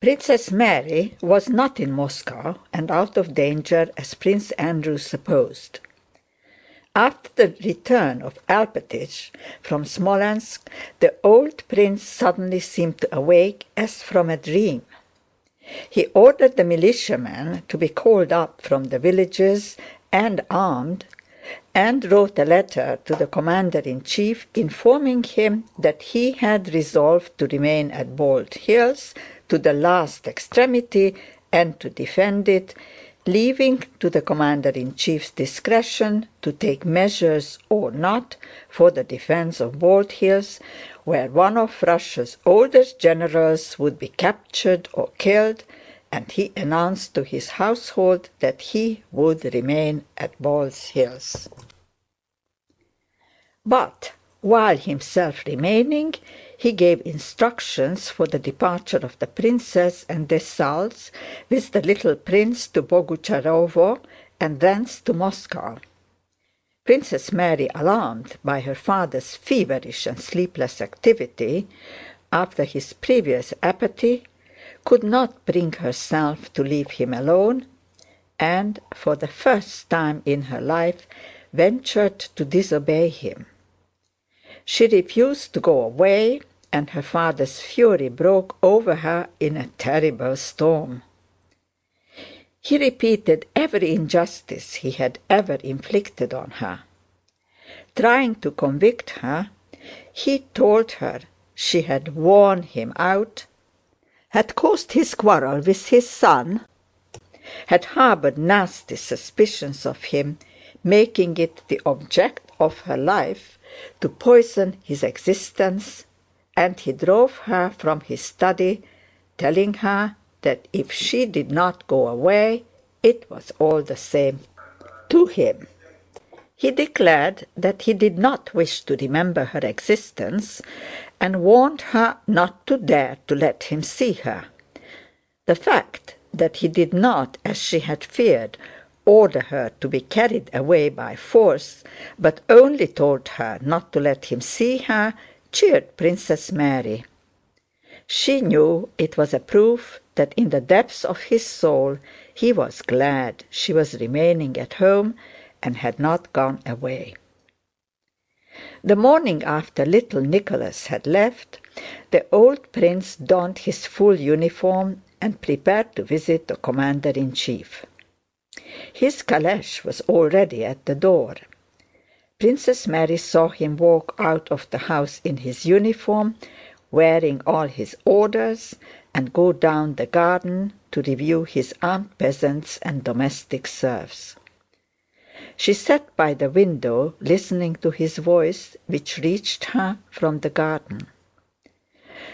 Princess Mary was not in Moscow and out of danger as Prince Andrew supposed. After the return of Alpátych from Smolénsk the old prince suddenly seemed to awake as from a dream. He ordered the militiamen to be called up from the villages and armed, and wrote a letter to the commander in chief informing him that he had resolved to remain at Bald Hills to the last extremity and to defend it, leaving to the commander in chief's discretion to take measures or not for the defence of Bald Hills, where one of Russia's oldest generals would be captured or killed, and he announced to his household that he would remain at Bald Hills. But while himself remaining, he gave instructions for the departure of the princess and Dessalles with the little prince to Boguchárovo and thence to Moscow. Princess Mary, alarmed by her father's feverish and sleepless activity after his previous apathy, could not bring herself to leave him alone, and for the first time in her life ventured to disobey him. She refused to go away, and her father's fury broke over her in a terrible storm. He repeated every injustice he had ever inflicted on her. Trying to convict her, he told her she had worn him out, had caused his quarrel with his son, had harboured nasty suspicions of him, making it the object of her life to poison his existence, and he drove her from his study, telling her that if she did not go away it was all the same to him. He declared that he did not wish to remember her existence, and warned her not to dare to let him see her. The fact that he did not, as she had feared, order her to be carried away by force, but only told her not to let him see her, cheered Princess Mary. She knew it was a proof that in the depths of his soul he was glad she was remaining at home and had not gone away. The morning after little Nicholas had left, the old prince donned his full uniform and prepared to visit the commander in chief. His calèche was already at the door. Princess Mary saw him walk out of the house in his uniform, wearing all his orders, and go down the garden to review his armed peasants and domestic serfs. She sat by the window listening to his voice, which reached her from the garden.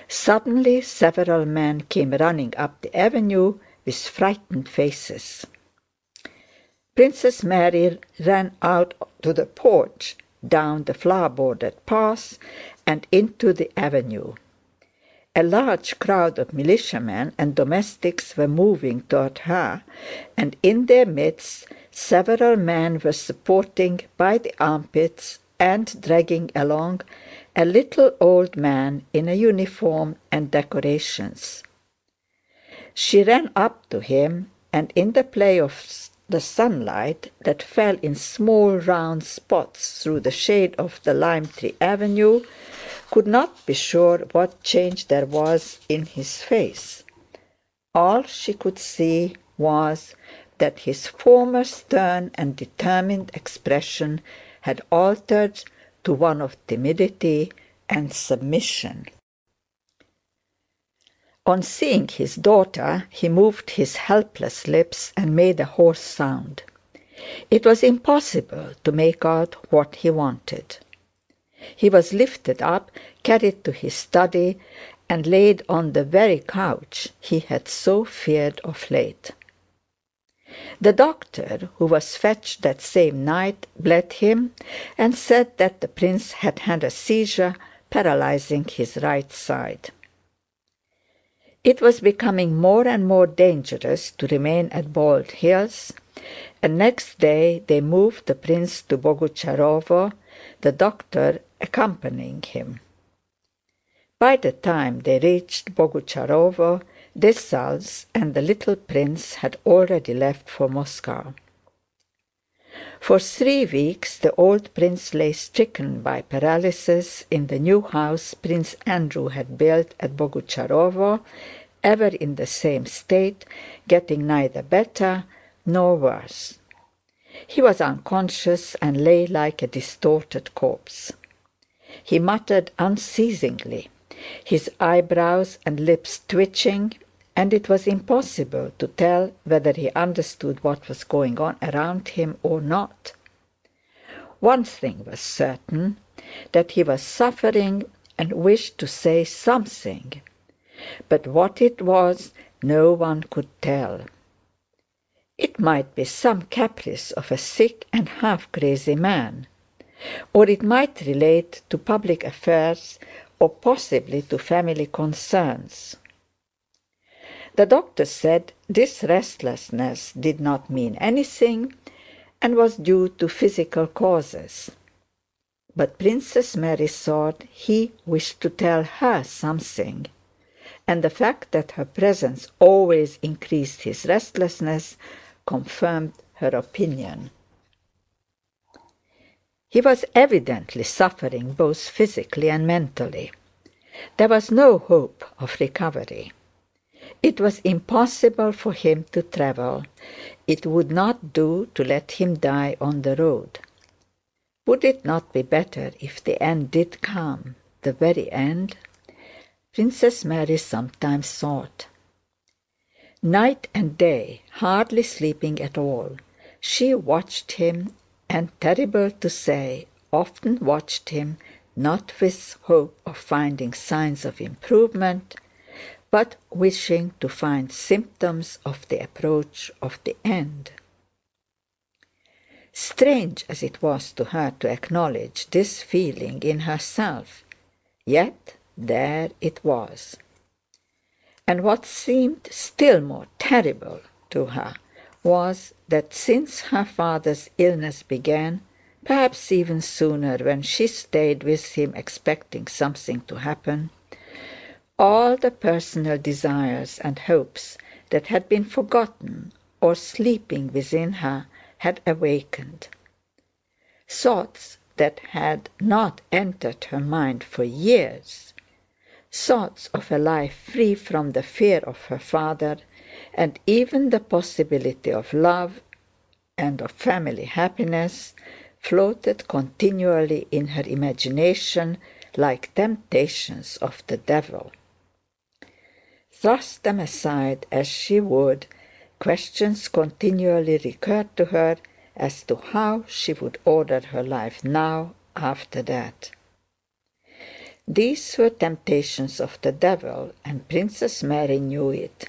Suddenly several men came running up the avenue with frightened faces. Princess Mary ran out to the porch, down the flower bordered path, and into the avenue. A large crowd of militiamen and domestics were moving toward her, and in their midst several men were supporting by the armpits and dragging along a little old man in a uniform and decorations. She ran up to him, and in the play of the sunlight that fell in small round spots through the shade of the lime tree avenue, could not be sure what change there was in his face. All she could see was that his former stern and determined expression had altered to one of timidity and submission. On seeing his daughter he moved his helpless lips and made a hoarse sound. It was impossible to make out what he wanted. He was lifted up, carried to his study, and laid on the very couch he had so feared of late. The doctor, who was fetched that same night, bled him, and said that the prince had had a seizure, paralysing his right side. It was becoming more and more dangerous to remain at Bald Hills, and next day they moved the prince to Boguchárovo, the doctor accompanying him. By the time they reached Boguchárovo, Dessalles and the little prince had already left for Moscow. For three weeks the old prince lay stricken by paralysis in the new house Prince Andrew had built at Boguchárovo, ever in the same state, getting neither better nor worse. He was unconscious and lay like a distorted corpse. He muttered unceasingly, his eyebrows and lips twitching, and it was impossible to tell whether he understood what was going on around him or not. One thing was certain, that he was suffering and wished to say something, but what it was no one could tell. It might be some caprice of a sick and half crazy man, or it might relate to public affairs or possibly to family concerns. The doctor said this restlessness did not mean anything and was due to physical causes. But Princess Mary thought he wished to tell her something, and the fact that her presence always increased his restlessness confirmed her opinion. He was evidently suffering both physically and mentally. There was no hope of recovery. It was impossible for him to travel. It would not do to let him die on the road. Would it not be better if the end did come, the very end? Princess Mary sometimes thought. Night and day, hardly sleeping at all, she watched him, and, terrible to say, often watched him, not with hope of finding signs of improvement, but wishing to find symptoms of the approach of the end. Strange as it was to her to acknowledge this feeling in herself, yet there it was. And what seemed still more terrible to her was that since her father's illness began, perhaps even sooner when she stayed with him expecting something to happen, all the personal desires and hopes that had been forgotten or sleeping within her had awakened. Thoughts that had not entered her mind for years, thoughts of a life free from the fear of her father and even the possibility of love and of family happiness, floated continually in her imagination like temptations of the devil. Thrust them aside as she would, questions continually recurred to her as to how she would order her life now after that. These were temptations of the devil, and Princess Mary knew it.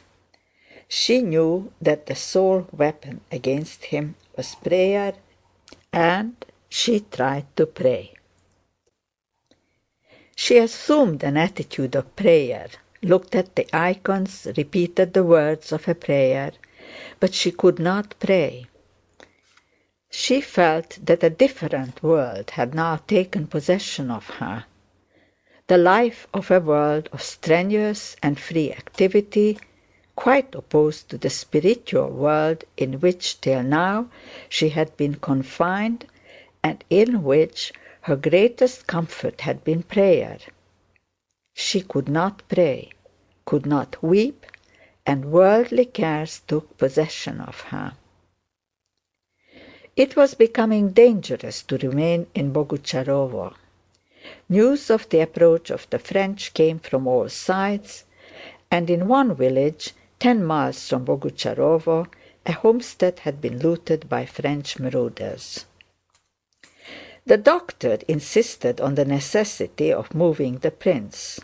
She knew that the sole weapon against him was prayer, and she tried to pray. She assumed an attitude of prayer looked at the icons, repeated the words of a prayer, but she could not pray. She felt that a different world had now taken possession of her, the life of a world of strenuous and free activity, quite opposed to the spiritual world in which till now she had been confined, and in which her greatest comfort had been prayer. She could not pray, could not weep, and worldly cares took possession of her. It was becoming dangerous to remain in Boguchárovo. News of the approach of the French came from all sides, and in one village ten miles from Boguchárovo a homestead had been looted by French marauders. The doctor insisted on the necessity of moving the prince.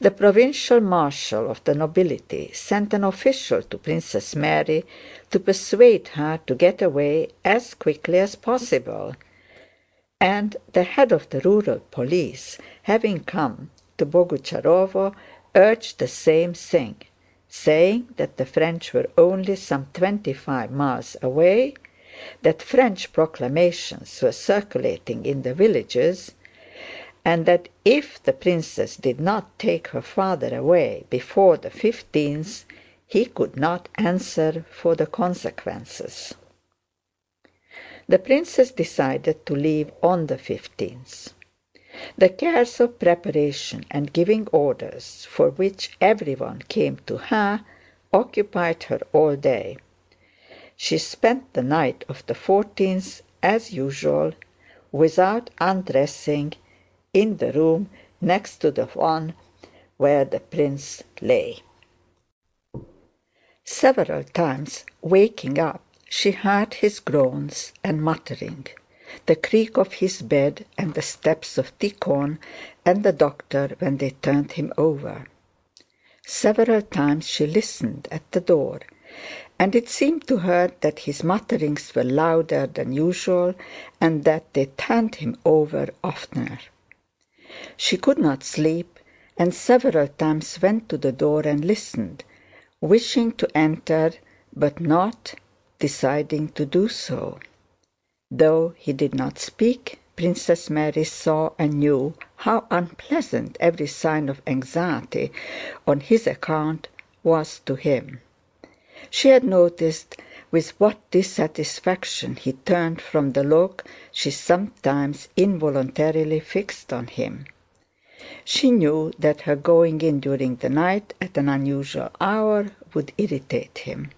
The provincial marshal of the nobility sent an official to Princess Mary to persuade her to get away as quickly as possible, and the head of the rural police, having come to Boguchárovo, urged the same thing, saying that the French were only some twenty-five miles away that French proclamations were circulating in the villages, and that if the princess did not take her father away before the fifteenth, he could not answer for the consequences. The princess decided to leave on the fifteenth. The cares of preparation and giving orders, for which everyone came to her, occupied her all day. She spent the night of the fourteenth, as usual, without undressing, in the room next to the one where the prince lay. Several times, waking up, she heard his groans and muttering, the creak of his bed and the steps of Tíkhon and the doctor when they turned him over. Several times she listened at the door and it seemed to her that his mutterings were louder than usual and that they turned him over oftener. She could not sleep and several times went to the door and listened, wishing to enter but not deciding to do so. Though he did not speak, Princess Mary saw and knew how unpleasant every sign of anxiety on his account was to him. She had noticed with what dissatisfaction he turned from the look she sometimes involuntarily fixed on him. She knew that her going in during the night at an unusual hour would irritate him.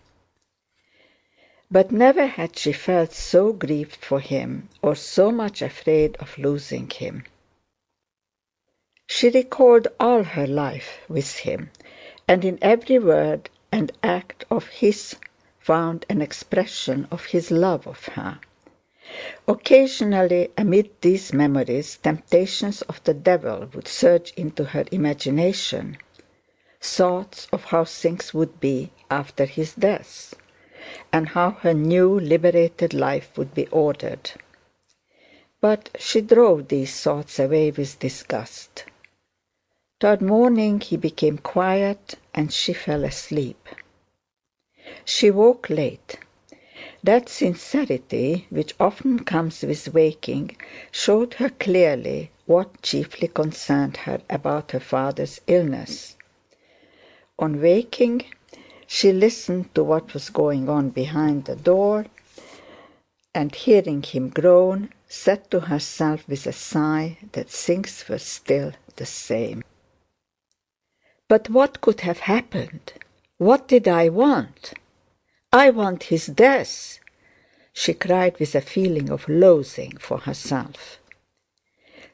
But never had she felt so grieved for him or so much afraid of losing him. She recalled all her life with him, and in every word and act of his found an expression of his love of her. Occasionally amid these memories temptations of the devil would surge into her imagination, thoughts of how things would be after his death, and how her new liberated life would be ordered. But she drove these thoughts away with disgust. Toward morning he became quiet and she fell asleep. She woke late. That sincerity which often comes with waking showed her clearly what chiefly concerned her about her father's illness. On waking she listened to what was going on behind the door, and hearing him groan, said to herself with a sigh that things were still the same. But what could have happened? What did I want? I want his death!" she cried with a feeling of loathing for herself.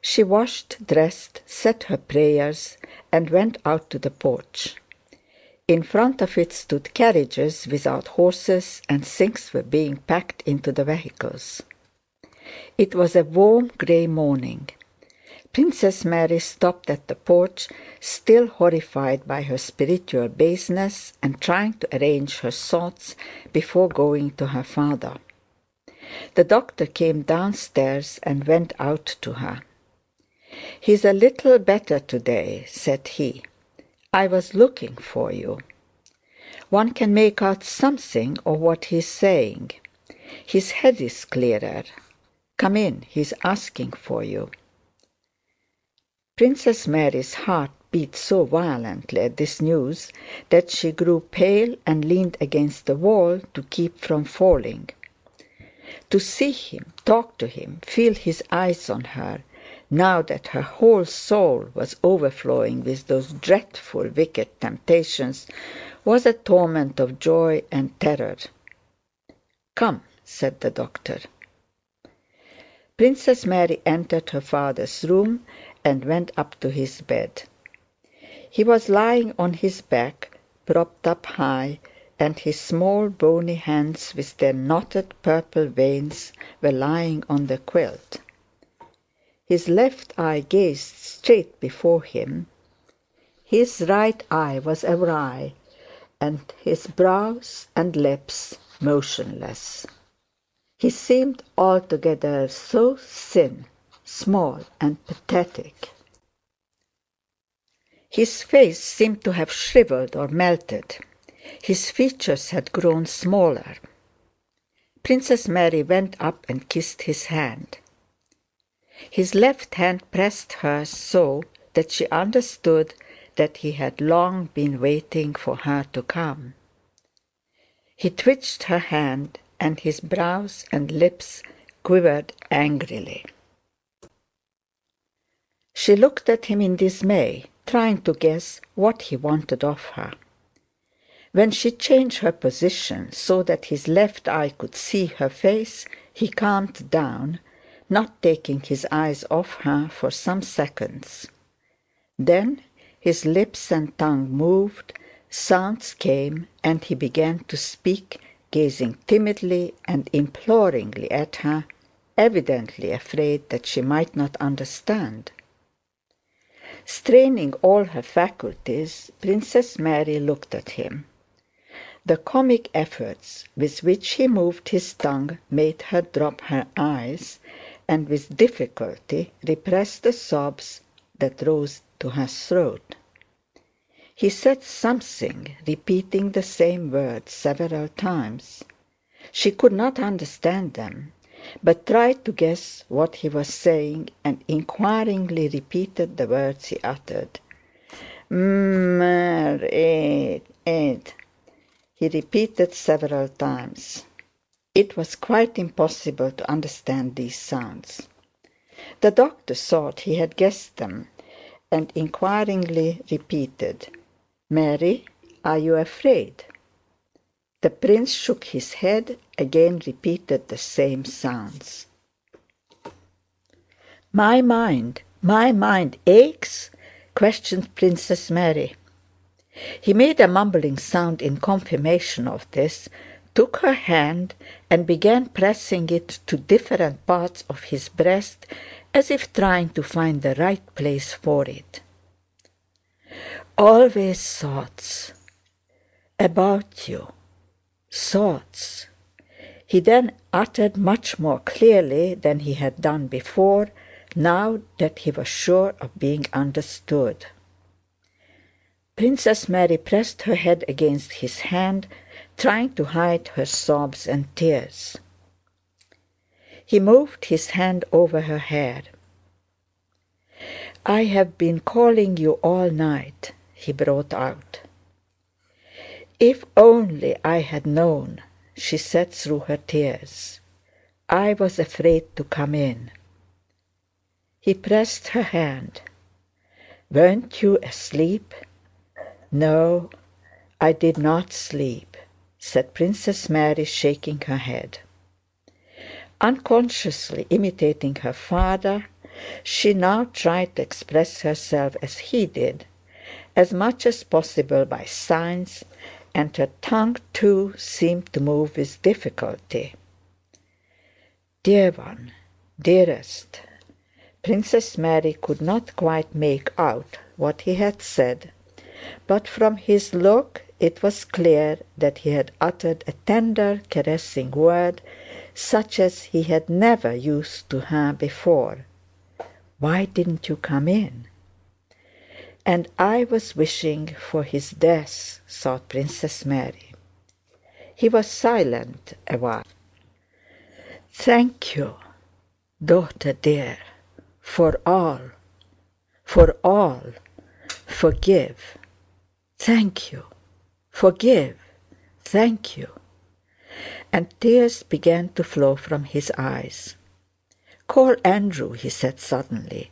She washed, dressed, said her prayers, and went out to the porch. In front of it stood carriages without horses and things were being packed into the vehicles. It was a warm gray morning. Princess Mary stopped at the porch, still horrified by her spiritual baseness and trying to arrange her thoughts before going to her father. The doctor came downstairs and went out to her. "He is a little better today," said he. I was looking for you. One can make out something of what he is saying. His head is clearer. Come in, he is asking for you." Princess Mary's heart beat so violently at this news that she grew pale and leaned against the wall to keep from falling. To see him, talk to him, feel his eyes on her, now that her whole soul was overflowing with those dreadful wicked temptations, was a torment of joy and terror. "Come," said the doctor. Princess Mary entered her father's room and went up to his bed. He was lying on his back, propped up high, and his small bony hands with their knotted purple veins were lying on the quilt. His left eye gazed straight before him, his right eye was awry, and his brows and lips motionless. He seemed altogether so thin, small, and pathetic. His face seemed to have shrivelled or melted. His features had grown smaller. Princess Mary went up and kissed his hand. His left hand pressed hers so that she understood that he had long been waiting for her to come. He twitched her hand, and his brows and lips quivered angrily. She looked at him in dismay trying to guess what he wanted of her. When she changed her position so that his left eye could see her face, he calmed down, not taking his eyes off her for some seconds. Then his lips and tongue moved, sounds came, and he began to speak, gazing timidly and imploringly at her, evidently afraid that she might not understand. Straining all her faculties, Princess Mary looked at him. The comic efforts with which he moved his tongue made her drop her eyes, and with difficulty repress the sobs that rose to her throat. He said something, repeating the same words several times. She could not understand them but tried to guess what he was saying and inquiringly repeated the words he uttered. "Mer—ed, he repeated several times. It was quite impossible to understand these sounds. The doctor thought he had guessed them, and inquiringly repeated: "Mary, are you afraid?" The prince shook his head, again repeated the same sounds. "My mind, my mind aches?" questioned Princess Mary. He made a mumbling sound in confirmation of this, took her hand, and began pressing it to different parts of his breast, as if trying to find the right place for it. "Always thoughts about you thoughts. He then uttered much more clearly than he had done before, now that he was sure of being understood. Princess Mary pressed her head against his hand, trying to hide her sobs and tears. He moved his hand over her hair. "I have been calling you all night," he brought out. "If only I had known!" she said through her tears. "I was afraid to come in." He pressed her hand. "Weren't you asleep?" "No, I did not sleep," said Princess Mary, shaking her head. Unconsciously imitating her father, she now tried to express herself as he did, as much as possible by signs and her tongue too seemed to move with difficulty. "Dear one, dearest..." Princess Mary could not quite make out what he had said, but from his look it was clear that he had uttered a tender caressing word such as he had never used to her before. "Why didn't you come in?" And I was wishing for his death, thought Princess Mary. He was silent a while. "Thank you, daughter dear, for all, for all. Forgive. Thank you. Forgive. Thank you." And tears began to flow from his eyes. "Call Andrew," he said suddenly,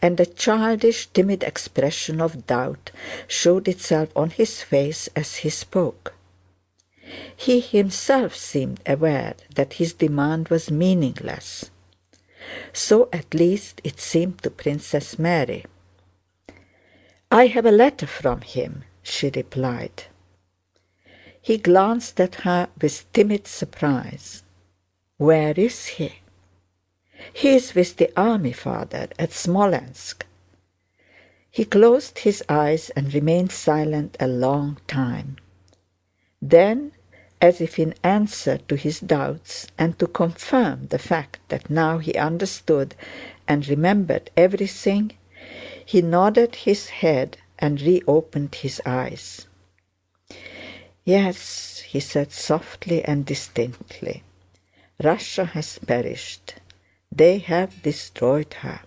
and a childish, timid expression of doubt showed itself on his face as he spoke. He himself seemed aware that his demand was meaningless. So at least it seemed to Princess Mary. "I have a letter from him," she replied. He glanced at her with timid surprise. "Where is he?" "He is with the army, Father, at Smolénsk." He closed his eyes and remained silent a long time. Then as if in answer to his doubts and to confirm the fact that now he understood and remembered everything, he nodded his head and reopened his eyes. "Yes," he said softly and distinctly, "Russia has perished. They have destroyed her."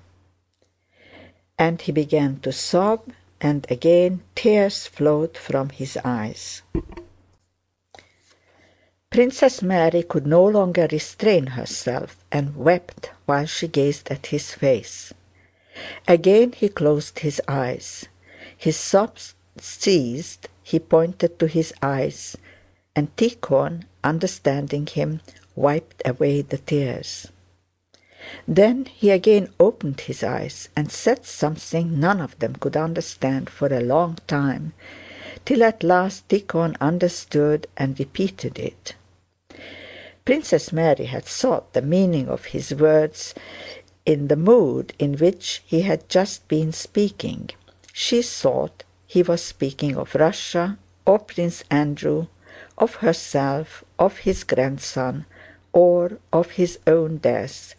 And he began to sob, and again tears flowed from his eyes. Princess Mary could no longer restrain herself and wept while she gazed at his face. Again he closed his eyes. His sobs ceased, he pointed to his eyes, and Tíkhon, understanding him, wiped away the tears. Then he again opened his eyes and said something none of them could understand for a long time, till at last Tíkhon understood and repeated it. Princess Mary had sought the meaning of his words in the mood in which he had just been speaking. She thought he was speaking of Russia, of Prince Andrew, of herself, of his grandson, or of his own death,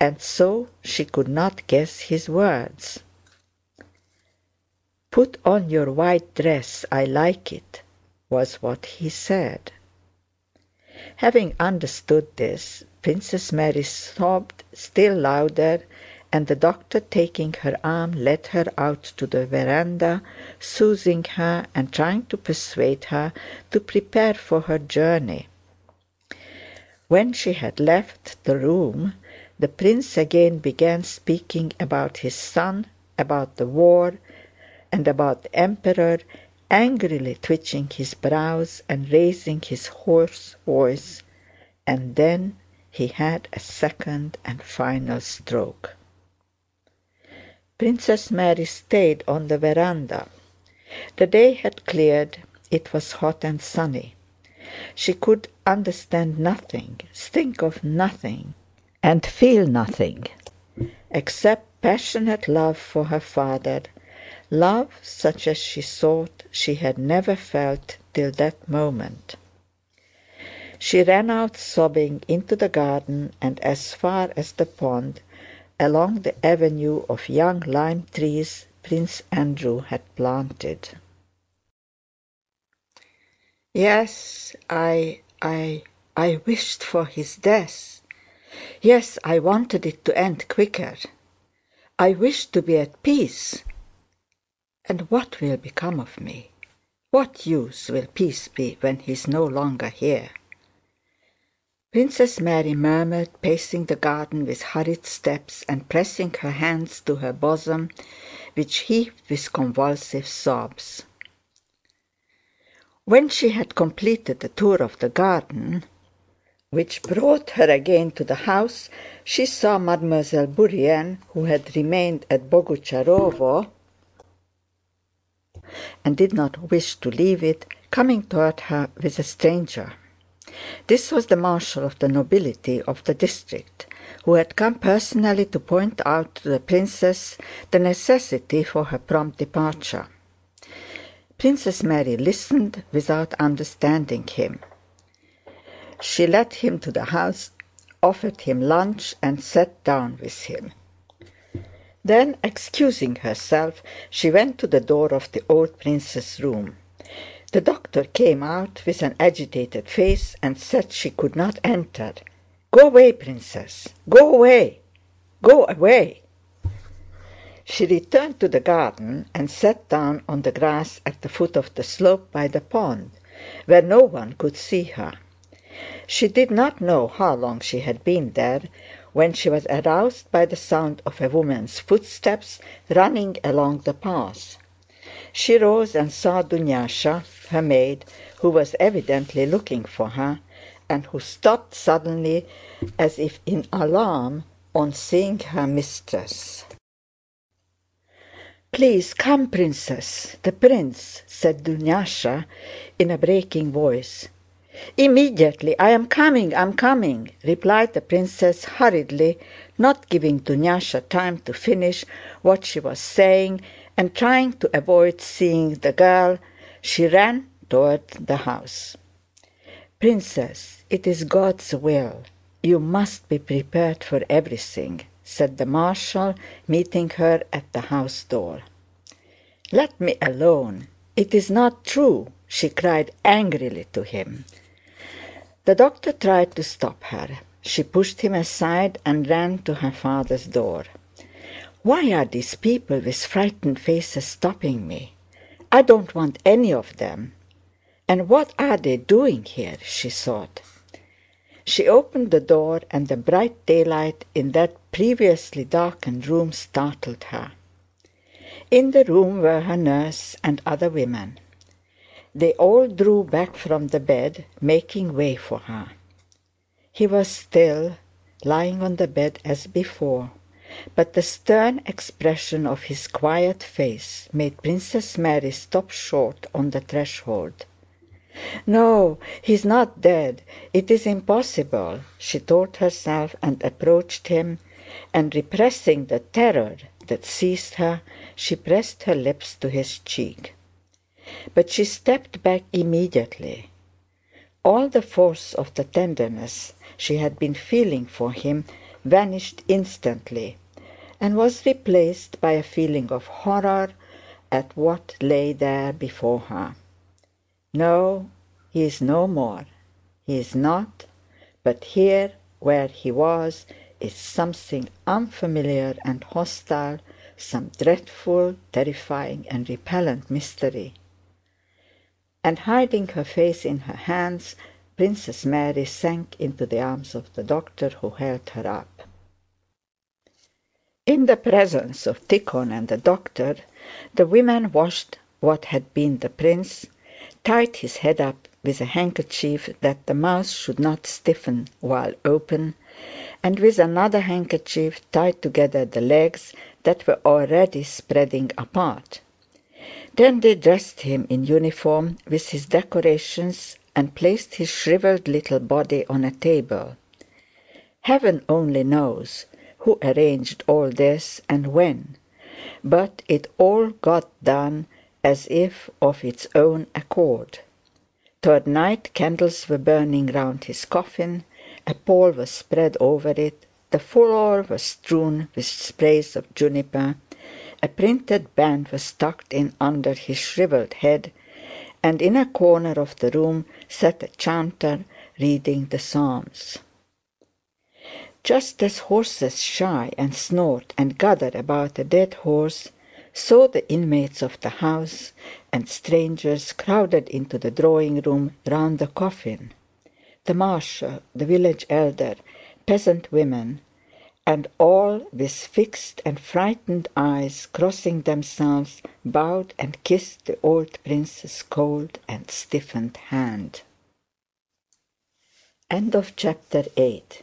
and so she could not guess his words. "Put on your white dress, I like it," was what he said. Having understood this, Princess Mary sobbed still louder, and the doctor taking her arm led her out to the veranda, soothing her and trying to persuade her to prepare for her journey. When she had left the room, the prince again began speaking about his son, about the war, and about the Emperor, angrily twitching his brows and raising his hoarse voice, and then he had a second and final stroke. Princess Mary stayed on the veranda. The day had cleared, it was hot and sunny. She could understand nothing, think of nothing, and feel nothing, except passionate love for her father love such as she thought she had never felt till that moment. She ran out sobbing into the garden and as far as the pond, along the avenue of young lime trees Prince Andrew had planted. Yes, I, I, I wished for his death. Yes, I wanted it to end quicker. I wished to be at peace. And what will become of me? What use will peace be when he is no longer here? Princess Mary murmured, pacing the garden with hurried steps and pressing her hands to her bosom, which heaved with convulsive sobs. When she had completed the tour of the garden, which brought her again to the house, she saw Mademoiselle Bourienne, who had remained at Boguchárovo, and did not wish to leave it, coming toward her with a stranger. This was the marshal of the nobility of the district, who had come personally to point out to the princess the necessity for her prompt departure. Princess Mary listened without understanding him. She led him to the house, offered him lunch, and sat down with him. Then, excusing herself, she went to the door of the old prince's room. The doctor came out with an agitated face and said she could not enter. "Go away, Princess! Go away! Go away!" She returned to the garden and sat down on the grass at the foot of the slope by the pond, where no one could see her. She did not know how long she had been there when she was aroused by the sound of a woman's footsteps running along the path. She rose and saw Dunyásha, her maid, who was evidently looking for her, and who stopped suddenly as if in alarm on seeing her mistress. "Please come, Princess, the prince," said Dunyásha in a breaking voice. "Immediately, I am coming, I am coming," replied the princess hurriedly, not giving Dunyásha time to finish what she was saying, and trying to avoid seeing the girl, she ran toward the house. "Princess, it is God's will. You must be prepared for everything," said the marshal, meeting her at the house door. "Let me alone. It is not true!" she cried angrily to him. The doctor tried to stop her. She pushed him aside and ran to her father's door. "Why are these people with frightened faces stopping me? I don't want any of them. And what are they doing here?" she thought. She opened the door and the bright daylight in that previously darkened room startled her. In the room were her nurse and other women. They all drew back from the bed, making way for her. He was still, lying on the bed as before, but the stern expression of his quiet face made Princess Mary stop short on the threshold. "No, he is not dead. It is impossible," she told herself and approached him, and repressing the terror that seized her, she pressed her lips to his cheek. But she stepped back immediately. All the force of the tenderness she had been feeling for him vanished instantly, and was replaced by a feeling of horror at what lay there before her. No, he is no more. He is not, but here where he was is something unfamiliar and hostile, some dreadful, terrifying, and repellent mystery. And hiding her face in her hands, Princess Mary sank into the arms of the doctor who held her up. In the presence of Tíkhon and the doctor, the women washed what had been the prince, tied his head up with a handkerchief that the mouth should not stiffen while open, and with another handkerchief tied together the legs that were already spreading apart. Then they dressed him in uniform with his decorations and placed his shriveled little body on a table. Heaven only knows who arranged all this and when, but it all got done as if of its own accord. Toward night candles were burning round his coffin, a pall was spread over it, the floor was strewn with sprays of juniper, a printed band was tucked in under his shrivelled head, and in a corner of the room sat a chanter reading the Psalms. Just as horses shy and snort and gather about a dead horse, so the inmates of the house and strangers crowded into the drawing-room round the coffin. The marshal, the village elder, peasant women, and all with fixed and frightened eyes, crossing themselves, bowed and kissed the old prince's cold and stiffened hand. Chapter 8